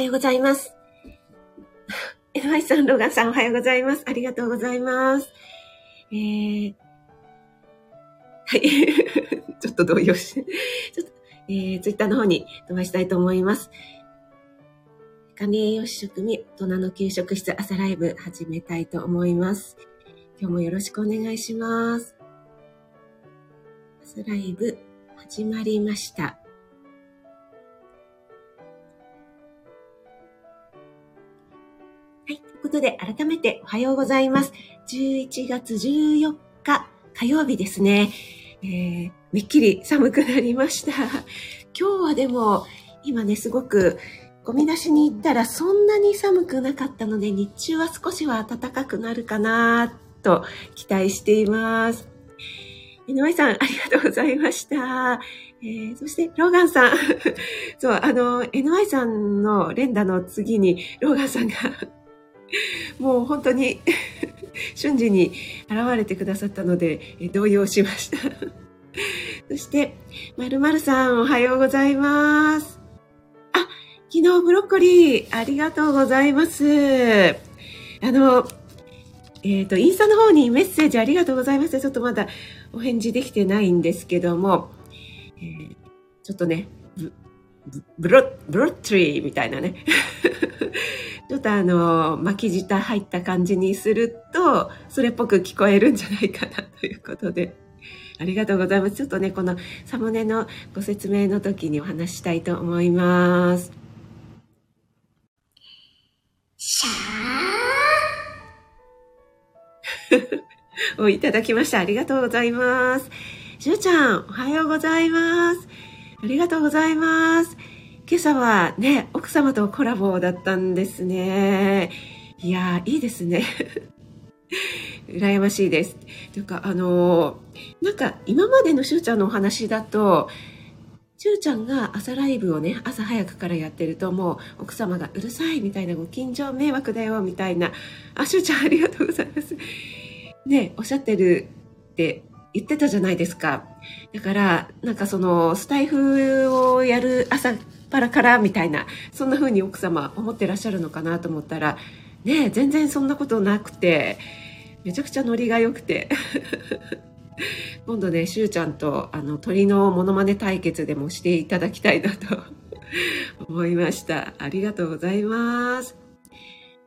はようございます。NY さん、ロガンさん、おはようございます。ありがとうございます。えー、はい。ちょっと動揺して、ちょっと、えー、ツイッターの方に飛ばしたいと思います。管理栄養士食味、大人の給食室朝ライブ始めたいと思います。今日もよろしくお願いします。朝ライブ始まりました。ことで、改めておはようございます。11月14日火曜日ですね。えー、めっきり寒くなりました。今日はでも、今ね、すごく、ゴミ出しに行ったらそんなに寒くなかったので、日中は少しは暖かくなるかなと期待しています。井上さん、ありがとうございました。えー、そして、ローガンさん。そう、あの、NY さんの連打の次に、ローガンさんがもう本当に瞬時に現れてくださったので、え動揺しましたそして、まるまるさん、おはようございます。あ、昨日ブロッコリー、ありがとうございます。あの、えっ、ー、と、インスタの方にメッセージありがとうございます。ちょっとまだお返事できてないんですけども、えー、ちょっとね、ブロブロットリーみたいなね ちょっとあの、巻き舌入った感じにすると、それっぽく聞こえるんじゃないかなということで。ありがとうございます。ちょっとね、このサムネのご説明の時にお話したいと思います。シャー をいただきました。ありがとうございます。しゅうちゃん、おはようございます。ありがとうございます。今朝はね、奥様とコラボだったんですね。いや、いいですね。羨ましいです。というか、あのー、なんか今までのしゅうちゃんのお話だと、しゅうちゃんが朝ライブをね、朝早くからやってるともう奥様がうるさいみたいなご近所迷惑だよみたいな、あ、しゅうちゃんありがとうございます。ね、おっしゃってるって言ってたじゃないですか。だから、なんかそのスタイフをやる朝パラカラみたいなそんな風に奥様思ってらっしゃるのかなと思ったらね全然そんなことなくてめちゃくちゃノリが良くて 今度ねしゅうちゃんとあの鳥のモノマネ対決でもしていただきたいなと 思いましたありがとうございます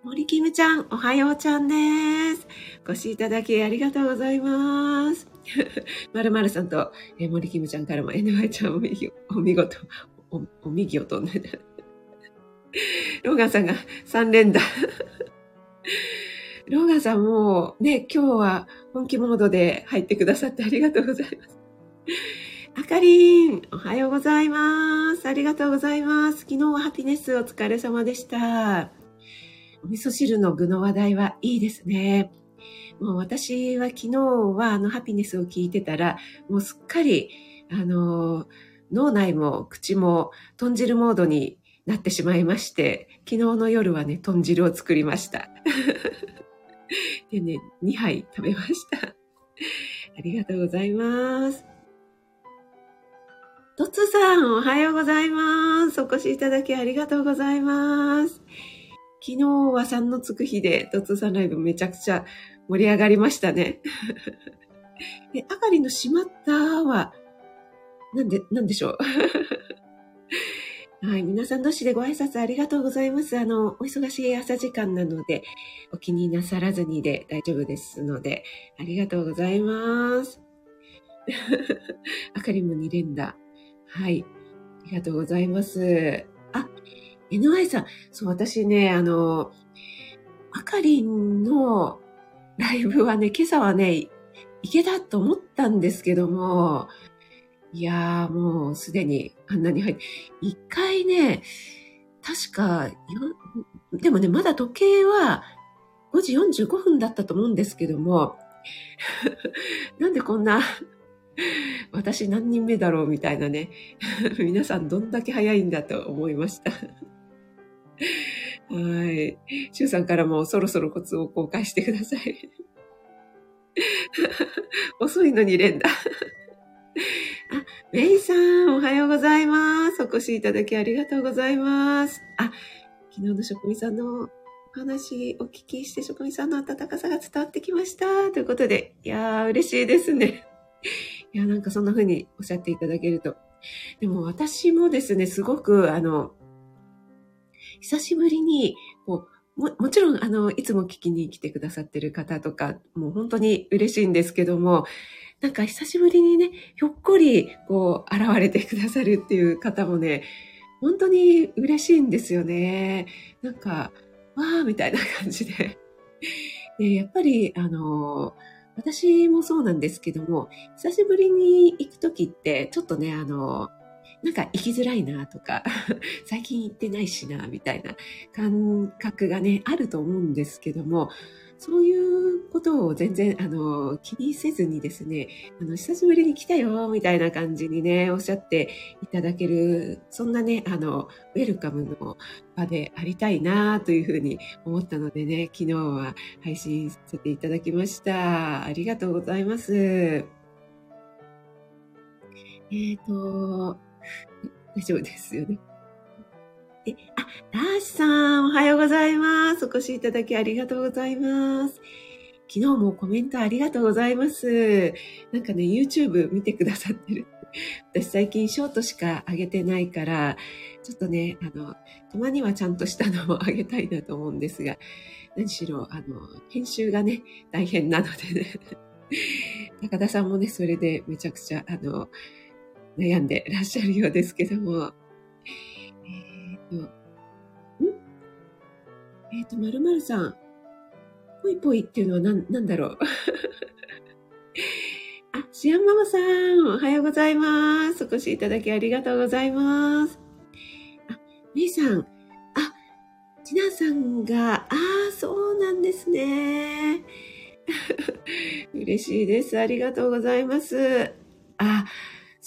森キムちゃん、おはようちゃんです。お越しいただきありがとうございます。まるまるさんと、え森キムちゃんからも NY ちゃんお見事、お、お右を飛んで、ローガンさんが3連打。ローガンさんもね、今日は本気モードで入ってくださってありがとうございます。あかりん、おはようございます。ありがとうございます。昨日はハピネスお疲れ様でした。お味噌汁の具の話題はいいですね。もう私は昨日はあのハピネスを聞いてたら、もうすっかり、あの脳内も口も豚汁モードになってしまいまして、昨日の夜はね、豚汁を作りました。でね、2杯食べました。ありがとうございます。トツさん、おはようございます。お越しいただきありがとうございます。昨日は3のつく日で、トツさんライブめちゃくちゃ盛り上がりましたね。で、あがりのしまったは、なんで、なんでしょう？はい。皆さん同士でご挨拶ありがとうございます。あの、お忙しい朝時間なので、お気になさらずにで大丈夫ですので、ありがとうございます。あかりも2連打。はい。ありがとうございます。あ、NY さん。そう、私ね、あの、あかりんのライブはね、今朝はね、いけたと思ったんですけども、いやーもうすでにあんなに入って、一回ね、確か、でもね、まだ時計は5時45分だったと思うんですけども、なんでこんな、私何人目だろうみたいなね、皆さんどんだけ早いんだと思いました。はい。シュウさんからもそろそろコツを公開してください。遅いのに連打。あ、メイさん、おはようございます。お越しいただきありがとうございます。あ、昨日の職人さんのお話お聞きして、職人さんの温かさが伝わってきました。ということで、いやー、嬉しいですね。いや、なんかそんな風におっしゃっていただけると。でも私もですね、すごく、あの、久しぶりに、こう、も、もちろん、あの、いつも聞きに来てくださってる方とか、もう本当に嬉しいんですけども、なんか久しぶりにね、ひょっこり、こう、現れてくださるっていう方もね、本当に嬉しいんですよね。なんか、わーみたいな感じで。で、やっぱり、あの、私もそうなんですけども、久しぶりに行くときって、ちょっとね、あの、なんか行きづらいなとか、最近行ってないしな、みたいな感覚がね、あると思うんですけども、そういうことを全然、あの、気にせずにですね、あの、久しぶりに来たよ、みたいな感じにね、おっしゃっていただける、そんなね、あの、ウェルカムの場でありたいな、というふうに思ったのでね、昨日は配信させていただきました。ありがとうございます。えっ、ー、と、大丈夫ですよね。え、あ、ダーシさん、おはようございます。お越しいただきありがとうございます。昨日もコメントありがとうございます。なんかね、YouTube 見てくださってる。私最近ショートしか上げてないから、ちょっとね、あの、たまにはちゃんとしたのも上げたいなと思うんですが、何しろ、あの、編集がね、大変なのでね。高田さんもね、それでめちゃくちゃ、あの、悩んでらっしゃるようですけども、えっと、ん？えっ、ー、と、まるまるさん。ぽいぽいっていうのは何、なんだろう？あ、シアンママさん、おはようございます。お越しいただきありがとうございます。あ、めいさん、あ、ちなさんが、ああ、そうなんですね。嬉しいです。ありがとうございます。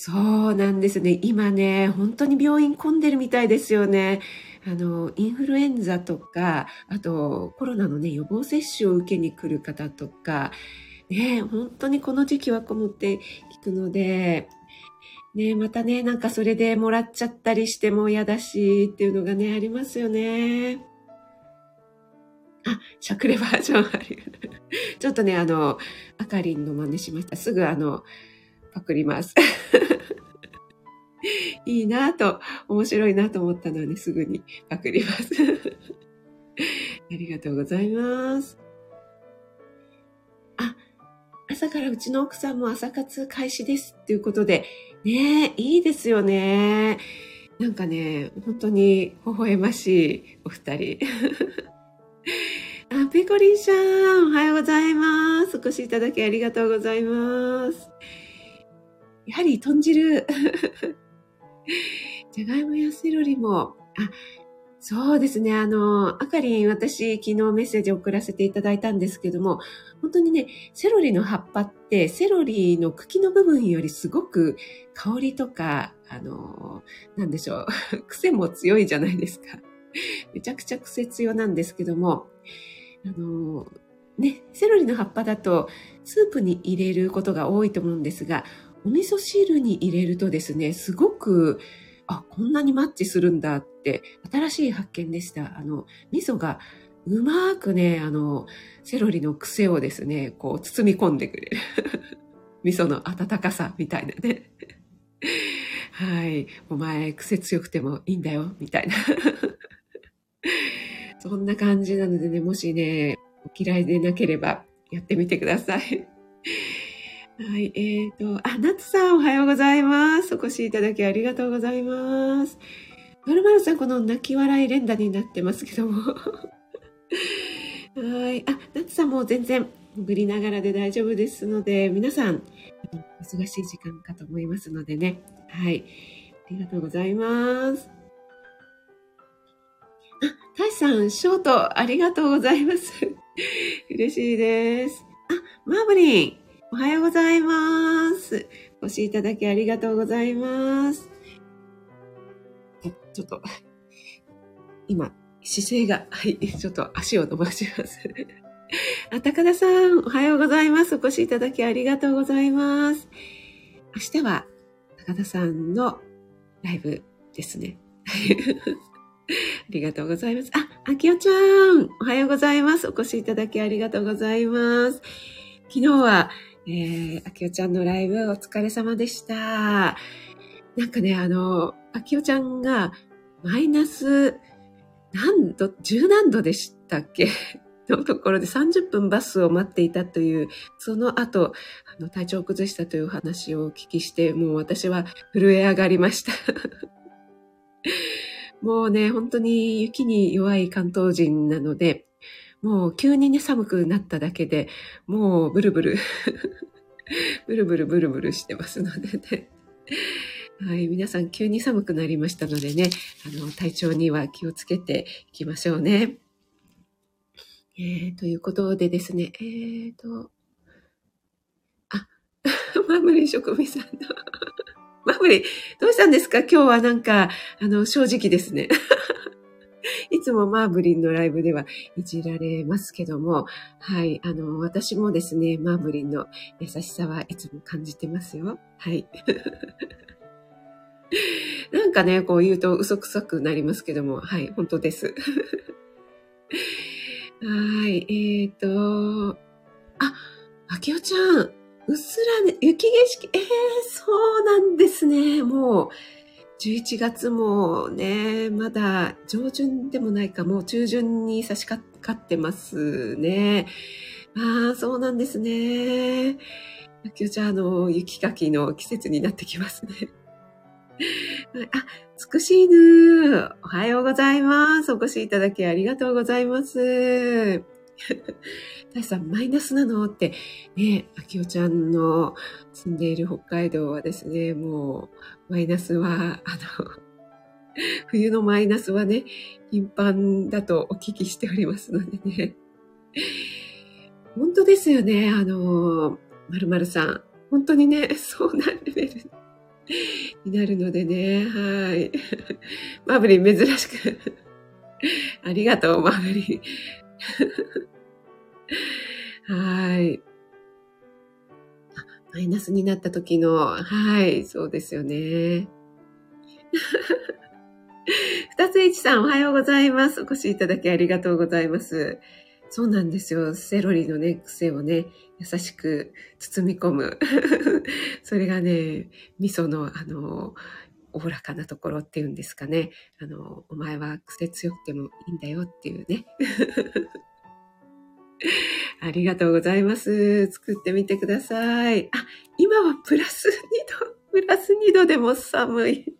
そうなんですね。今ね、本当に病院混んでるみたいですよね。あの、インフルエンザとか、あとコロナのね、予防接種を受けに来る方とか、ね、本当にこの時期はこもって聞くので、ね、またね、なんかそれでもらっちゃったりしても嫌だしっていうのがね、ありますよね。あ、しゃくれバージョンありちょっとね、あの、あかりんの真似しました。すぐあの、パクります。いいなと、面白いなと思ったので、すぐにパクります。ありがとうございます。あ、朝からうちの奥さんも朝活開始ですっていうことで、ね、いいですよね。なんかね、本当に微笑ましいお二人。あ、ペコリンさん、おはようございます。お越しいただきありがとうございます。やはり豚汁。じゃがいもやセロリも、あ、そうですね。あの、あかりん、私、昨日メッセージ送らせていただいたんですけども、本当にね、セロリの葉っぱって、セロリの茎の部分よりすごく香りとか、あの、なんでしょう、癖も強いじゃないですか。めちゃくちゃ癖強なんですけども、あの、ね、セロリの葉っぱだと、スープに入れることが多いと思うんですが、お味噌汁に入れるとですね、すごく、あ、こんなにマッチするんだって、新しい発見でした。あの、味噌がうまくね、あの、セロリの癖をですね、こう包み込んでくれる。味噌の温かさみたいなね。はい。お前、癖強くてもいいんだよ、みたいな。そんな感じなのでね、もしね、お嫌いでなければやってみてください。はい、えっ、ー、と、あ、ナツさんおはようございます。お越しいただきありがとうございます。まるまるさん、この泣き笑い連打になってますけども。はい。あ、ナツさんも全然潜りながらで大丈夫ですので、皆さん、お忙しい時間かと思いますのでね。はい。ありがとうございます。あ、タイさん、ショート、ありがとうございます。嬉しいです。あ、マーブリン、おはようございます。お越しいただきありがとうございます。ちょっと、今、姿勢が、はい、ちょっと足を伸ばします。あ、高田さん、おはようございます。お越しいただきありがとうございます。明日は、高田さんのライブですね。ありがとうございます。あ、あきおちゃん、おはようございます。お越しいただきありがとうございます。昨日は、えー、あきおちゃんのライブお疲れ様でした。なんかね、あの、あきおちゃんがマイナス何度、十何度でしたっけ？のところで30分バスを待っていたという、その後、あの体調を崩したという話をお聞きして、もう私は震え上がりました。もうね、本当に雪に弱い関東人なので、もう急にね、寒くなっただけで、もうブルブル ブルブルブルブルしてますのでね。はい、皆さん急に寒くなりましたのでね、あの、体調には気をつけていきましょうね。えー、ということでですね、えーと、あ、マムリ職味さんのマムリ、どうしたんですか？今日はなんか、あの、正直ですね。いつもマーブリンのライブではいじられますけども、はい、あの、私もですね、マーブリンの優しさはいつも感じてますよ。はい。なんかね、こう言うと嘘くさくなりますけども、はい、本当です。はい、えっ、ー、と、あ、あきおちゃん、うっすらね、雪景色、ええー、そうなんですね。もう、11月もね、まだ上旬でもないか、もう中旬に差し掛かってますね。ああ、そうなんですね。あきおちゃん、あの、雪かきの季節になってきますね。あ、つくしいぬ。おはようございます。お越しいただきありがとうございます。大さん、マイナスなの？って、ね、あきおちゃんの住んでいる北海道はですね、もう、マイナスは、あの、冬のマイナスはね、頻繁だとお聞きしておりますのでね。本当ですよね、あの、まるまるさん。本当にね、そうなレベル。になるのでね、はい。マブリン珍しくありがとう、マブリン はい。マイナスになった時の、はい、そうですよね。二つ一さん、おはようございます。お越しいただきありがとうございます。そうなんですよ。セロリのね、癖をね、優しく包み込む。それがね、味噌のあの、おおらかなところっていうんですかね。あの、お前は癖強くてもいいんだよっていうね。ありがとうございます。作ってみてください。あ、今はプラス2度、プラス2度でも寒い。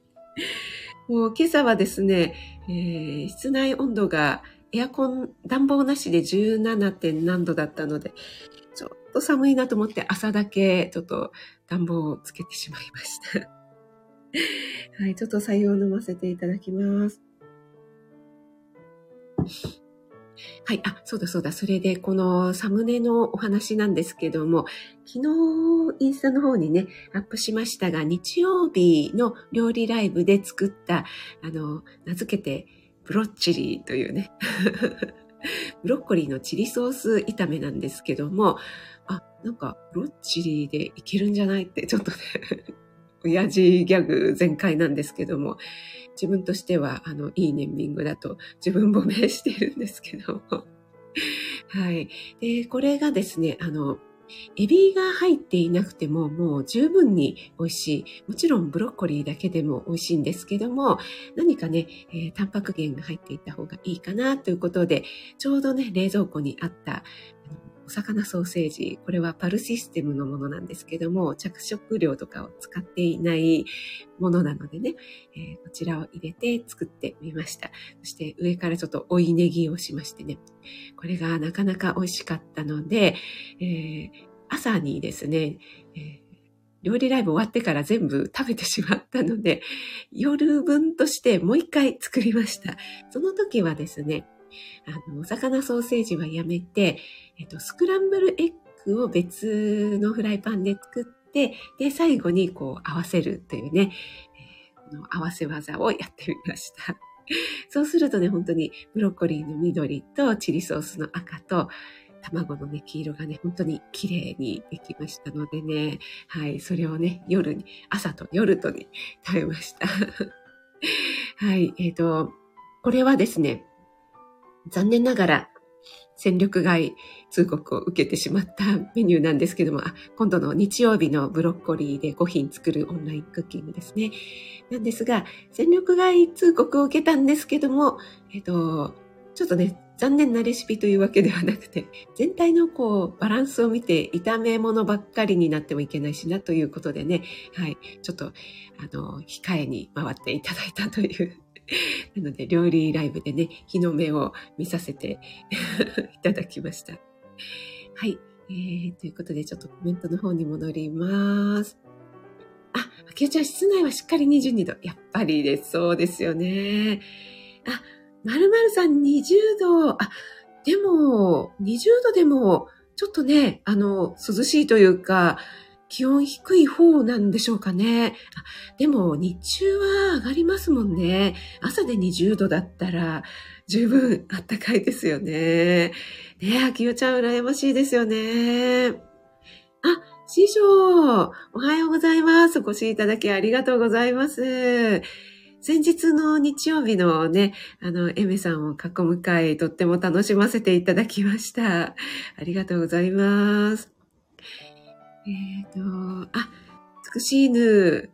もう今朝はですね、えー、室内温度がエアコン、暖房なしで 17. 点何度だったので、ちょっと寒いなと思って朝だけちょっと暖房をつけてしまいました。はい、ちょっと採用飲ませていただきます。はい。あ、そうだそうだ。それで、このサムネのお話なんですけども、昨日、インスタの方にね、アップしましたが、日曜日の料理ライブで作った、あの、名付けて、ブロッチリーというね、ブロッコリーのチリソース炒めなんですけども、あ、なんか、ブロッチリーでいけるんじゃないって、ちょっとね親父ギャグ全開なんですけども、自分としては、あの、いいネーミングだと自分褒めしてるんですけども。はい。で、これがですね、あの、エビが入っていなくてももう十分に美味しい。もちろんブロッコリーだけでも美味しいんですけども、何かね、えー、タンパク源が入っていた方がいいかなということで、ちょうどね、冷蔵庫にあったお魚ソーセージ、これはパルシステムのものなんですけども、着色料とかを使っていないものなのでね、えー、こちらを入れて作ってみました。そして上からちょっと追いネギをしましてね、これがなかなか美味しかったので、えー、朝にですね、えー料理ライブ終わってから全部食べてしまったので、夜分としてもう一回作りました。その時はですね、あの、お魚ソーセージはやめて、えっと、スクランブルエッグを別のフライパンで作って、で、最後にこう合わせるというね、えー、この合わせ技をやってみました。そうするとね、本当にブロッコリーの緑とチリソースの赤と、卵のね、黄色がね、本当に綺麗にできましたのでね、はい、それをね、夜に、朝と夜とに食べました。はい、えっ、ー、と、これはですね、残念ながら戦力外通告を受けてしまったメニューなんですけども、今度の日曜日のブロッコリーで5品作るオンラインクッキングですね。なんですが、戦力外通告を受けたんですけども、えっと、ちょっとね、残念なレシピというわけではなくて、全体のこう、バランスを見て、炒め物ばっかりになってもいけないしなということでね、はい、ちょっと、あの、控えに回っていただいたという なので、料理ライブでね、日の目を見させて いただきました。はい。えー、ということで、ちょっとコメントの方に戻ります。あ、あきおちゃん、室内はしっかり22度。やっぱりです。そうですよね。あ、まるまるさん20度。あ、でも、20度でも、ちょっとね、あの、涼しいというか、気温低い方なんでしょうかね。でも日中は上がりますもんね。朝で20度だったら十分暖かいですよね。ねえ、秋代ちゃん羨ましいですよね。あ、師匠、おはようございます。お越しいただきありがとうございます。先日の日曜日のね、あの、エメさんを囲む会、とっても楽しませていただきました。ありがとうございます。えっ、ー、と、あ、美しい犬、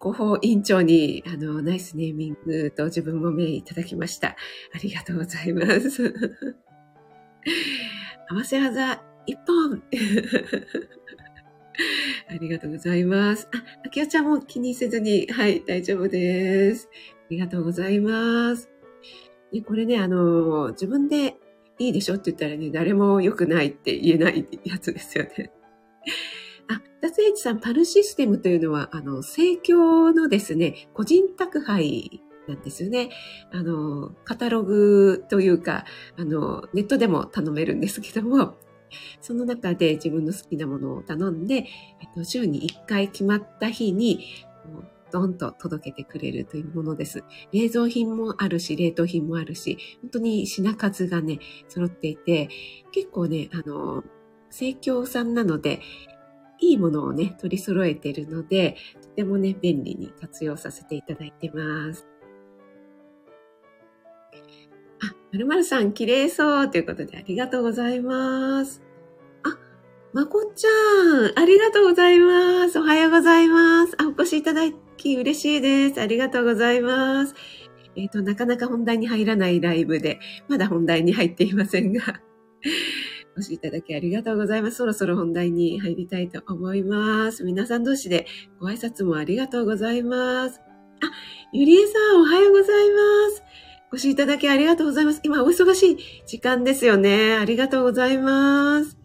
広報委員長に、あの、ナイスネーミングと自分も名いただきました。ありがとうございます。合わせ技一本 ありがとうございます。あ、あきおちゃんも気にせずに、はい、大丈夫です。ありがとうございます。ね、これね、あの、自分でいいでしょって言ったらね、誰も良くないって言えないやつですよね。あ、ダツエイチさん、パルシステムというのは、あの、盛況のですね、個人宅配なんですよね。あの、カタログというか、あの、ネットでも頼めるんですけども、その中で自分の好きなものを頼んで、えっと、週に1回決まった日に、ドンと届けてくれるというものです。冷蔵品もあるし、冷凍品もあるし、本当に品数がね、揃っていて、結構ね、あの、生協さんなので、いいものをね、取り揃えているので、とてもね、便利に活用させていただいてます。あ、まるまるさん、綺麗そうということでありがとうございます。あ、まこちゃん、ありがとうございます。おはようございます。あ、お越しいただき嬉しいです。ありがとうございます。えっ、ー、と、なかなか本題に入らないライブで、まだ本題に入っていませんが、お越しいただきありがとうございます。そろそろ本題に入りたいと思います。皆さん同士でご挨拶もありがとうございます。あ、ゆりえさんおはようございます。お越しいただきありがとうございます。今お忙しい時間ですよね。ありがとうございます。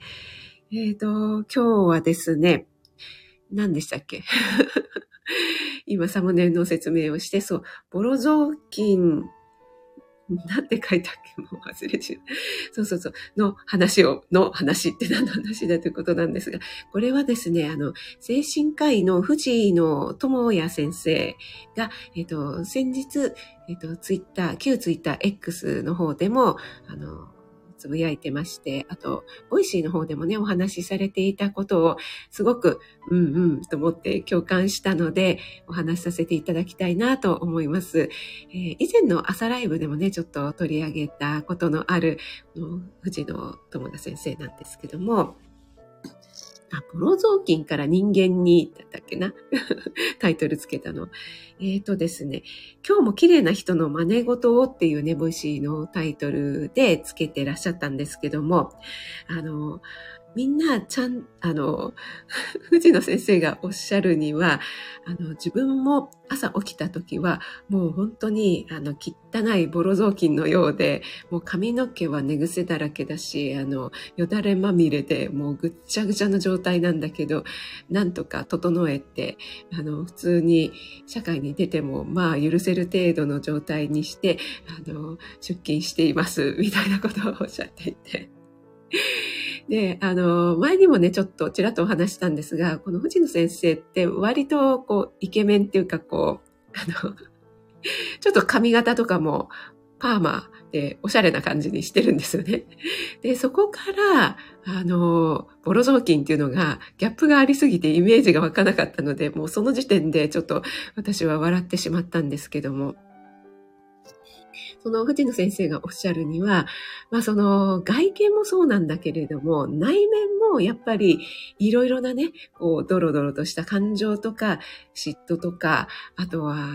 えっ、ー、と、今日はですね、何でしたっけ？今サムネの説明をして、そう、ボロ雑巾 なんて書いたっけ？もう忘れちゃう。そうそうそう。の話を、の話って何の話だということなんですが、これはですね、あの、精神科医の藤野智哉先生が、えっ、と、先日、えっ、と、ツイッター、旧ツイッター X の方でも、あの、つぶやいてまして、あと、ボイシーの方でもね、お話しされていたことを、すごく、うんうんと思って共感したので、お話しさせていただきたいなと思います。えー、以前の朝ライブでもね、ちょっと取り上げたことのある、藤野智哉先生なんですけども、あ、ボロ雑巾から人間に、だったっけな？タイトルつけたの。えっ、ー、とですね、今日も綺麗な人の真似事をっていうね、ボイシーのタイトルでつけてらっしゃったんですけども、あの、みんなちゃん、あの、藤野先生がおっしゃるには、あの、自分も朝起きた時は、もう本当に、あの、汚いボロ雑巾のようで、もう髪の毛は寝癖だらけだし、あの、よだれまみれで、もうぐっちゃぐちゃの状態なんだけど、なんとか整えて、あの、普通に社会に出ても、まあ、許せる程度の状態にして、あの、出勤しています、みたいなことをおっしゃっていて。で、あの、前にもね、ちょっとちらっとお話したんですが、この藤野先生って割とこう、イケメンっていうかこう、あの、ちょっと髪型とかもパーマでおしゃれな感じにしてるんですよね。で、そこから、あの、ボロ雑巾っていうのがギャップがありすぎてイメージが湧かなかったので、もうその時点でちょっと私は笑ってしまったんですけども。その藤野先生がおっしゃるには、まあその外見もそうなんだけれども、内面もやっぱりいろいろなね、こう、ドロドロとした感情とか、嫉妬とか、あとは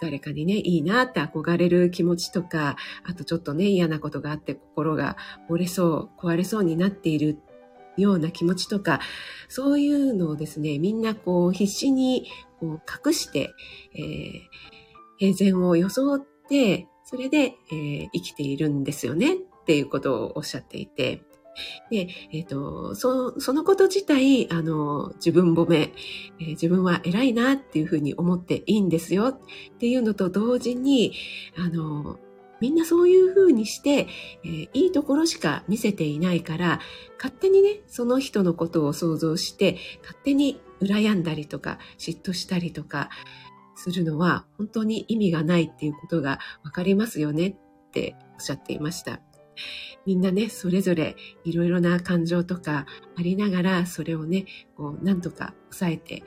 誰かにね、いいなって憧れる気持ちとか、あとちょっとね、嫌なことがあって心が折れそう、壊れそうになっているような気持ちとか、そういうのをですね、みんなこう必死にこう隠して、えー、平然を装って、それで、えー、生きているんですよねっていうことをおっしゃっていて、で、えっ、ー、と、そ、そのこと自体、あの、自分褒め、えー、自分は偉いなっていうふうに思っていいんですよっていうのと同時に、あの、みんなそういうふうにして、えー、いいところしか見せていないから、勝手にね、その人のことを想像して、勝手に羨んだりとか、嫉妬したりとかするのは、本当に意味がないっていうことがわかりますよねっておっしゃっていました。みんなね、それぞれいろいろな感情とかありながら、それをね、こう、なんとか抑えて、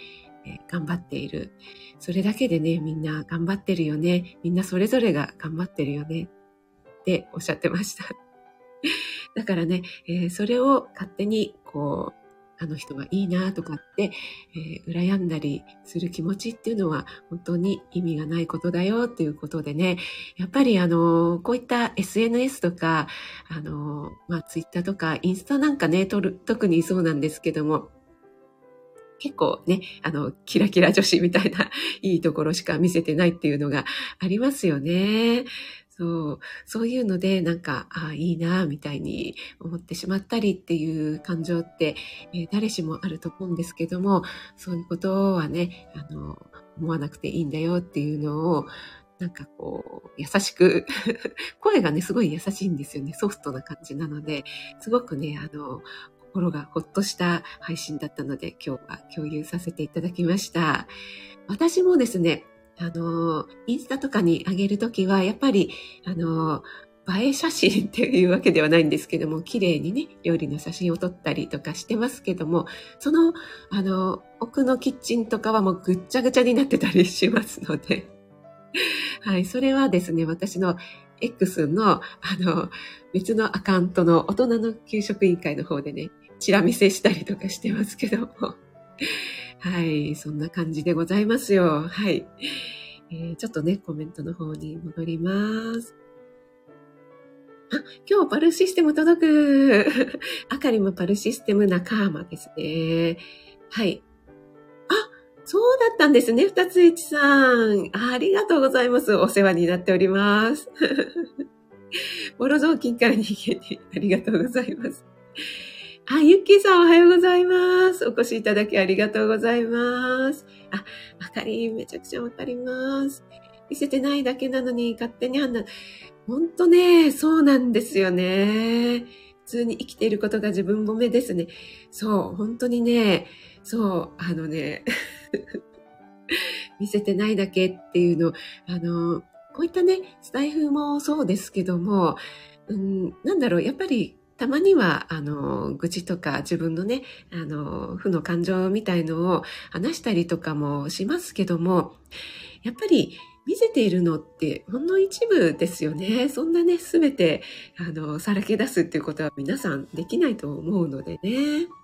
え、頑張っている。それだけでね、みんな頑張ってるよね。みんなそれぞれが頑張ってるよね。っておっしゃってました。だからね、えー、それを勝手にこう、あの人がいいなとかって、えー、羨んだりする気持ちっていうのは本当に意味がないことだよっていうことでね、やっぱりあの、こういった SNS とか、あの、まあ、ツイッターとかインスタなんかね、撮る特にそうなんですけども、結構ね、あの、キラキラ女子みたいないいところしか見せてないっていうのがありますよね。そう、そういうので、なんか、ああ、いいな、みたいに思ってしまったりっていう感情って、えー、誰しもあると思うんですけども、そういうことはね、あの、思わなくていいんだよっていうのを、なんかこう、優しく 声がね、すごい優しいんですよね。ソフトな感じなので、すごくね、あの、心がほっとした配信だったので、今日は共有させていただきました。私もですね、あの、インスタとかに上げるときは、やっぱり、あの、映え写真っていうわけではないんですけども、綺麗にね、料理の写真を撮ったりとかしてますけども、その、あの、奥のキッチンとかはもうぐっちゃぐちゃになってたりしますので、はい、それはですね、私の X の、あの、別のアカウントの大人の給食委員会の方でね、チラ見せしたりとかしてますけども、はい、そんな感じでございますよ。はい。えー、ちょっとね、コメントの方に戻ります。あ、今日パルシステム届く。あかりもパルシステム仲間ですね。はい。あ、そうだったんですね、二つ一さんあ。りがとうございます。お世話になっております。ボロ雑巾から逃げてありがとうございます。あ、ゆっきーさんおはようございます。お越しいただきありがとうございます。あ、わかり、めちゃくちゃわかります。見せてないだけなのに勝手に判断。ほんとね、そうなんですよね。普通に生きていることが自分褒めですね。そう、本当にね、そう、あのね、見せてないだけっていうの、あの、こういったね、スタイフもそうですけども、うん、なんだろう、やっぱりたまには、あの、愚痴とか自分のね、あの、負の感情みたいのを話したりとかもしますけども、やっぱり見せているのってほんの一部ですよね。そんなね、すべて、あの、さらけ出すっていうことは皆さんできないと思うのでね。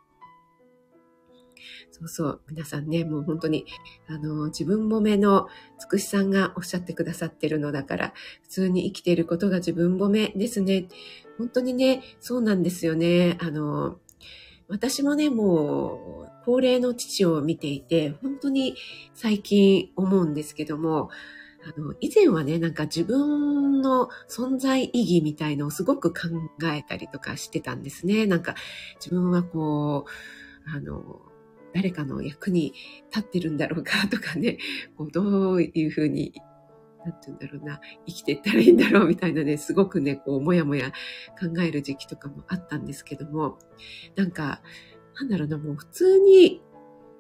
そうそう。皆さんね、もう本当に、あの、自分もめのつくしさんがおっしゃってくださってるのだから、普通に生きていることが自分褒めですね。本当にね、そうなんですよね。あの、私もね、もう、高齢の父を見ていて、本当に最近思うんですけども、あの、以前はね、なんか自分の存在意義みたいのをすごく考えたりとかしてたんですね。なんか、自分はこう、あの、誰かの役に立ってるんだろうかとかね、こうどういうふうになんて言うんだろうな、生きていったらいいんだろうみたいなね、すごくね、こう、もやもや考える時期とかもあったんですけども、なんか、なんだろうな、もう普通に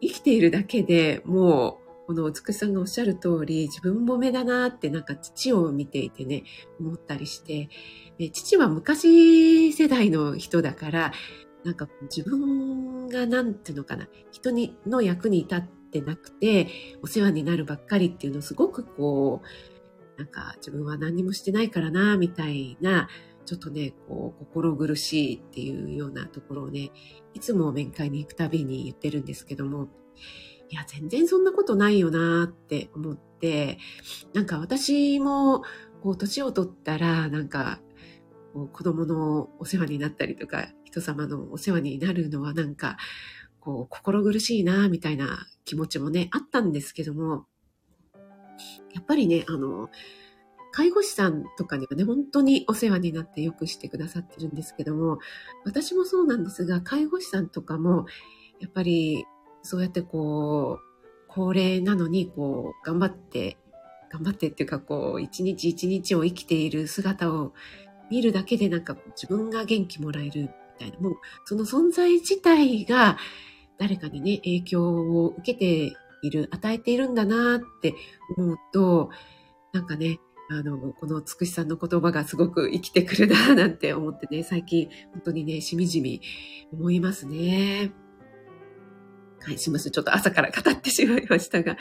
生きているだけでもう、この美しさんがおっしゃる通り、自分もめだなってなんか父を見ていてね、思ったりして、父は昔世代の人だから、なんか自分がなんていうのかな、人にの役に立ってなくて、お世話になるばっかりっていうのをすごくこう、なんか自分は何にもしてないからな、みたいな、ちょっとね、こう、心苦しいっていうようなところをね、いつも面会に行くたびに言ってるんですけども、いや、全然そんなことないよなって思って、なんか私も、こう、年を取ったら、なんか、子供のお世話になったりとか、人様のお世話になるのはなんか、こう、心苦しいな、みたいな気持ちもね、あったんですけども、やっぱりね、あの、介護士さんとかにはね、本当にお世話になってよくしてくださってるんですけども、私もそうなんですが、介護士さんとかも、やっぱり、そうやってこう、高齢なのに、こう、頑張って、頑張ってっていうか、こう、一日一日を生きている姿を見るだけでなんか自分が元気もらえるたいな、もう、その存在自体が誰かにね、影響を受けている、与えているんだなって思うと、なんかね、あの、このつくしさんの言葉がすごく生きてくるななんて思ってね、最近本当にね、しみじみ思いますね。はい、すみません。ちょっと朝から語ってしまいましたが、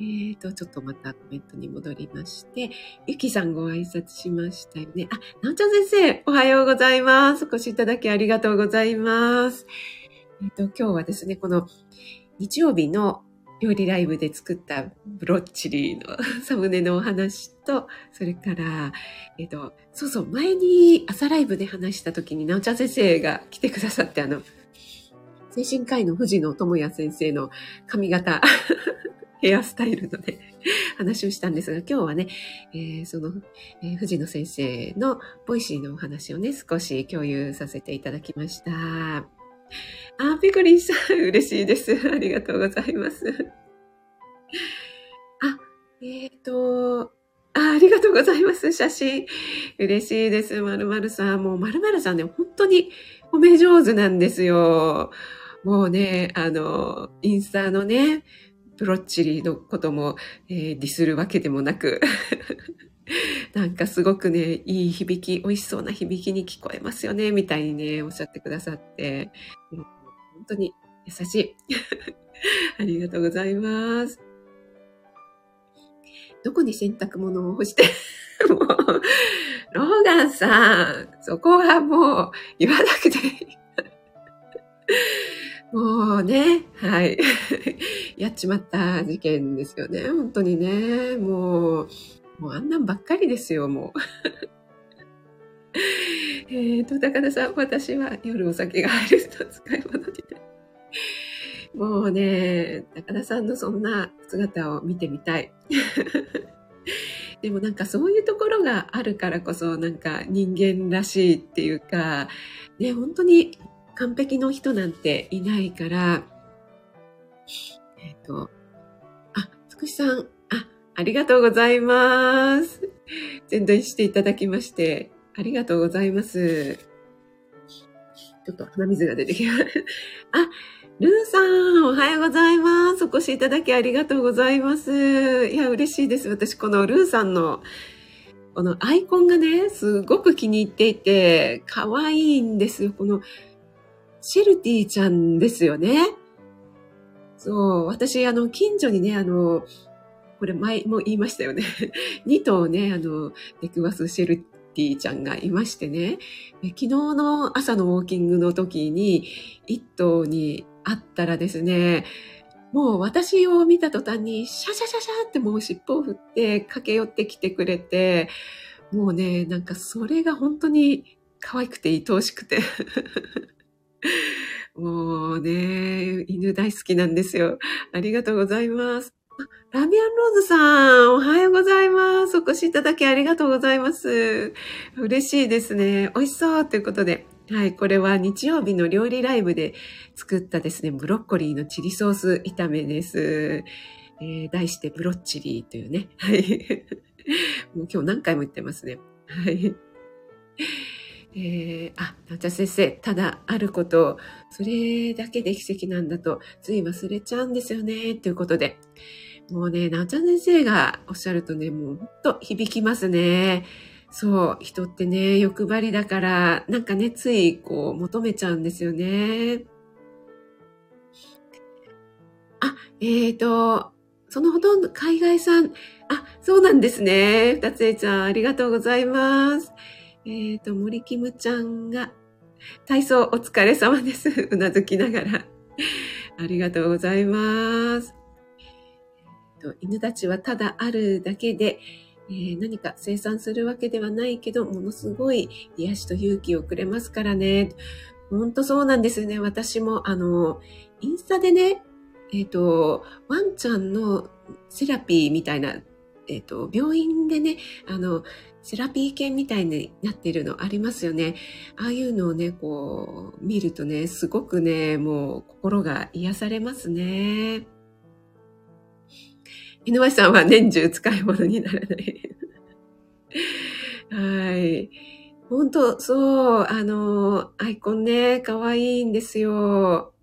えーと、ちょっとまたコメントに戻りまして、ゆきさんご挨拶しましたよね。あ、なおちゃん先生、おはようございます。お越しいただきありがとうございます。えっ、ー、と、今日はですね、この日曜日の料理ライブで作ったブロッチリーの サムネのお話と、それから、えっ、ー、と、そうそう、前に朝ライブで話した時に、なおちゃん先生が来てくださって、あの、精神科医の藤野智也先生の髪型、ヘアスタイルのね、話をしたんですが、今日はね、えー、その、えー、藤野先生のボイシーのお話をね、少し共有させていただきました。あ、ピクリンさん、嬉しいです。ありがとうございます。あ、えっ、ー、と、あありがとうございます。写真。嬉しいです。まるまるさん。もうまるまるさんね、本当に褒め上手なんですよ。もうね、あの、インスタのね、ロッチリのことも、えー、ディスるわけでもなく、なんかすごくね、いい響き、美味しそうな響きに聞こえますよね、みたいにね、おっしゃってくださって、う、本当に優しい。ありがとうございます。どこに洗濯物を干して、もう、ローガンさん、そこはもう言わなくていい。もうね、はい。やっちまった事件ですよね。本当にね。もう、もうあんなんばっかりですよ、もう。えっと、高田さん、私は夜お酒が入ると使い物になる。もうね、高田さんのそんな姿を見てみたい。でもなんかそういうところがあるからこそなんか人間らしいっていうか、ね、本当に完璧の人なんていないから、えっ、ー、と、あ、つくしさん、あ、ありがとうございます。全然していただきまして、ありがとうございます。ちょっと鼻水が出てきました。あ、ルーさん、おはようございます。お越しいただきありがとうございます。いや、嬉しいです。私、このルーさんの、このアイコンがね、すごく気に入っていて、可愛いんですよ。このシェルティちゃんですよね。そう、私、あの、近所にね、あの、これ前も言いましたよね。2頭ね、あの、出くわすシェルティちゃんがいましてね。昨日の朝のウォーキングの時に、1頭に会ったらですね、もう私を見た途端に、シャシャシャシャってもう尻尾を振って駆け寄ってきてくれて、もうね、なんかそれが本当に可愛くて愛おしくて もうね、犬大好きなんですよ。ありがとうございます。ラミアンローズさん、おはようございます。お越しいただきありがとうございます。嬉しいですね。美味しそうということで。はい、これは日曜日の料理ライブで作ったですね、ブロッコリーのチリソース炒めです。えー、題してブロッチリーというね。はい。もう今日何回も言ってますね。はい。えー、あ、なおちゃん先生、ただあること、それだけで奇跡なんだと、つい忘れちゃうんですよね、ということで。もうね、なおちゃん先生がおっしゃるとね、もうほんと響きますね。そう、人ってね、欲張りだから、なんかね、ついこう求めちゃうんですよね。あ、えっ、ー、と、そのほとんど海外産、あ、そうなんですね。二つえちゃん、ありがとうございます。えっ、ー、と、森キムちゃんが、体操お疲れ様です。うなずきながら。ありがとうございます。えー、と犬たちはただあるだけで、えー、何か生産するわけではないけど、ものすごい癒しと勇気をくれますからね。ほんとそうなんですね。私も、あの、インスタでね、えっ、ー、と、ワンちゃんのセラピーみたいな、えっ、ー、と、病院でね、あの、セラピー犬みたいになっているのありますよね。ああいうのをね、こう、見るとね、すごくね、もう心が癒されますね。井上さんは年中使い物にならない。はい。本当そう、あの、アイコンね、可愛いんですよ。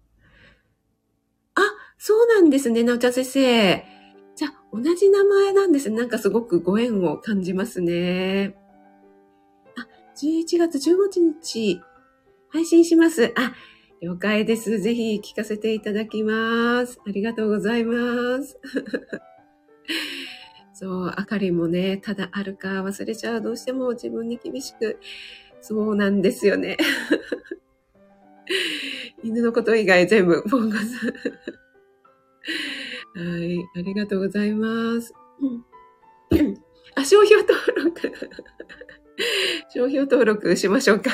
あ、そうなんですね、なおちゃん先生。同じ名前なんですね。なんかすごくご縁を感じますね。あ、11月15日、配信します。あ、了解です。ぜひ聞かせていただきます。ありがとうございます。そう、あかりもね、ただあるか忘れちゃう。どうしても自分に厳しく。そうなんですよね。犬のこと以外全部ポンコツ。はい、ありがとうございます。あ、商標登録。商標登録しましょうか。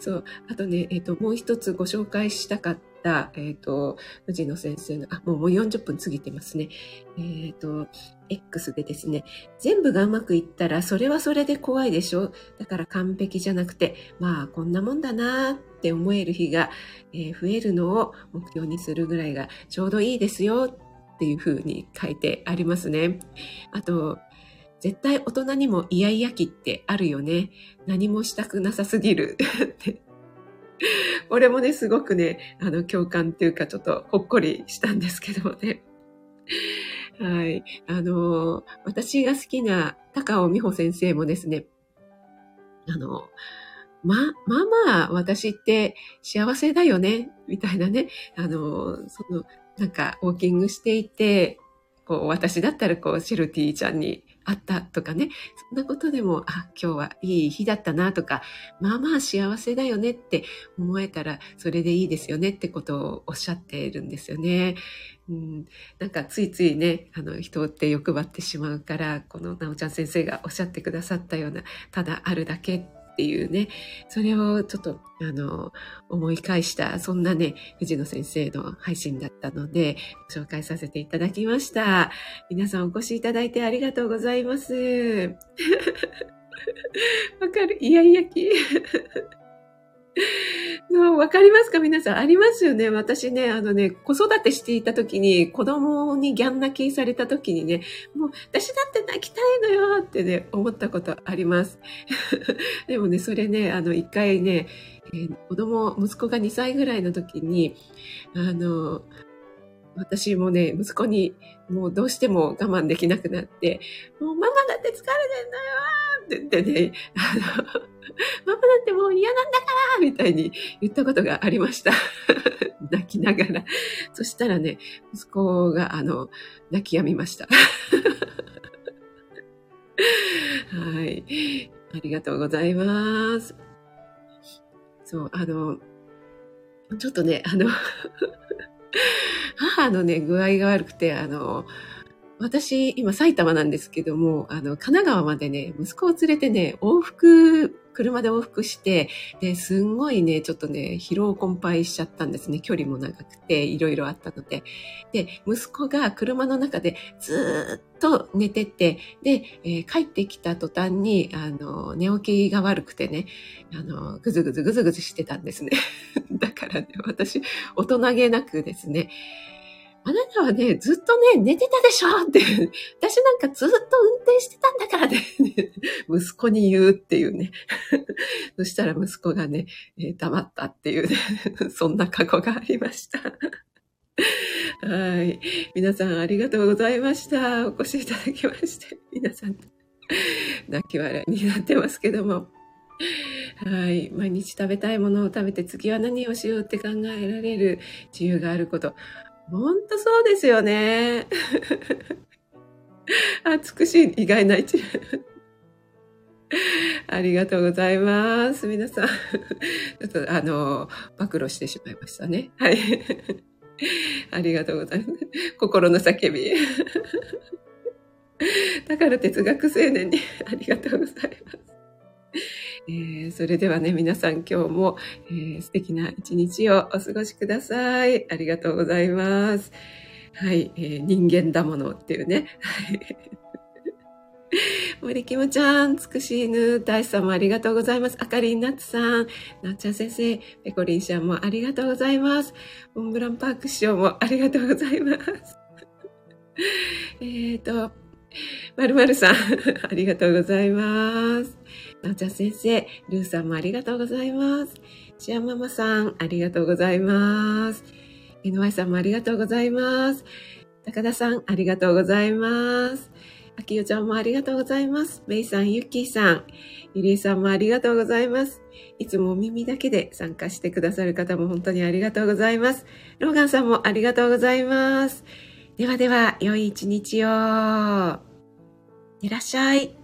そう。あとね、えっ、ー、と、もう一つご紹介したかった、えっ、ー、と、藤野先生の、あ、もうもう40分過ぎてますね。えっ、ー、と、X でですね、全部がうまくいったら、それはそれで怖いでしょだから完璧じゃなくて、まあ、こんなもんだなっって思える日が、え増えるのを目標にするぐらいがちょうどいいですよっていうふうに書いてありますね。あと、絶対大人にもイヤイヤ期ってあるよね。何もしたくなさすぎるって。俺もね、すごくね、あの、共感っていうか、ちょっとほっこりしたんですけどもね。はい。あの、私が好きな高尾美穂先生もですね、あの、ま、まあまあ、私って幸せだよね、みたいなね。あの、その、なんか、ウォーキングしていて、こう、私だったら、こう、シェルティちゃんにあったとかね、そんなことでも、あ、今日はいい日だったなとか、まあまあ幸せだよねって思えたら、それでいいですよねってことをおっしゃっているんですよね。うん、なんかついついね、あの人って欲張ってしまうから、このなおちゃん先生がおっしゃってくださったような、ただあるだけっていうね、それをちょっと、あの、思い返した、そんなね、藤野先生の配信だったので、紹介させていただきました。皆さんお越しいただいてありがとうございます。わかる？いやいやき。わかりますか？皆さん。ありますよね。私ね、あのね、子育てしていた時に、子供にギャン泣きされた時にね、もう、私だって泣きたいのよってね、思ったことあります。でもね、それね、あの、一回ね、えー、子供、息子が2歳ぐらいの時に、あの、私もね、息子にもうどうしても我慢できなくなって、もうママだって疲れてんだよって言ってね、あの、ママだってもう嫌なんだからみたいに言ったことがありました。泣きながら。そしたらね、息子があの、泣き止みました。はい。ありがとうございます。そう、あの、ちょっとね、あの母のね、具合が悪くて、あの、私、今埼玉なんですけども、あの、神奈川までね、息子を連れてね、往復、車で往復して、で、すんごいね、ちょっとね、疲労困憊しちゃったんですね。距離も長くて、いろいろあったので。で、息子が車の中でずっと寝てて、で、えー、帰ってきた途端に、あの、寝起きが悪くてね、あの、ぐずぐずぐずぐずしてたんですね。だからね、私、大人げなくですね、あなたはね、ずっとね、寝てたでしょって、私なんかずっと運転してたんだからね、息子に言うっていうね。そしたら息子がね、えー、黙ったっていうね、そんな過去がありました。はい。皆さんありがとうございました。お越しいただきまして。皆さん、泣き笑いになってますけども。はい。毎日食べたいものを食べて次は何をしようって考えられる自由があること。ほんとそうですよね。あ、つくし、意外な一面。ありがとうございます。皆さん。ちょっと、あの、暴露してしまいましたね。はい。ありがとうございます。心の叫び。だから哲学青年にありがとうございます。えー、それではね、皆さん今日も、えー、素敵な一日をお過ごしください。ありがとうございます。はい、えー、人間だものっていうね。森きもちゃん、つくし犬、大さんもありがとうございます。あかりんなつさん、なっちゃん先生、ペコリンちゃんもありがとうございます。モンブランパーク師匠もありがとうございます。えっと、まるまるさん、ありがとうございます。なおちゃん先生、ルーさんもありがとうございます。シアママさん、ありがとうございます。NY さんもありがとうございます。高田さん、ありがとうございます。あきよちゃんもありがとうございます。めいさん、ゆっきーさん、ゆりえさんもありがとうございます。いつもお耳だけで参加してくださる方も本当にありがとうございます。ローガンさんもありがとうございます。ではでは、良い一日を。いらっしゃい。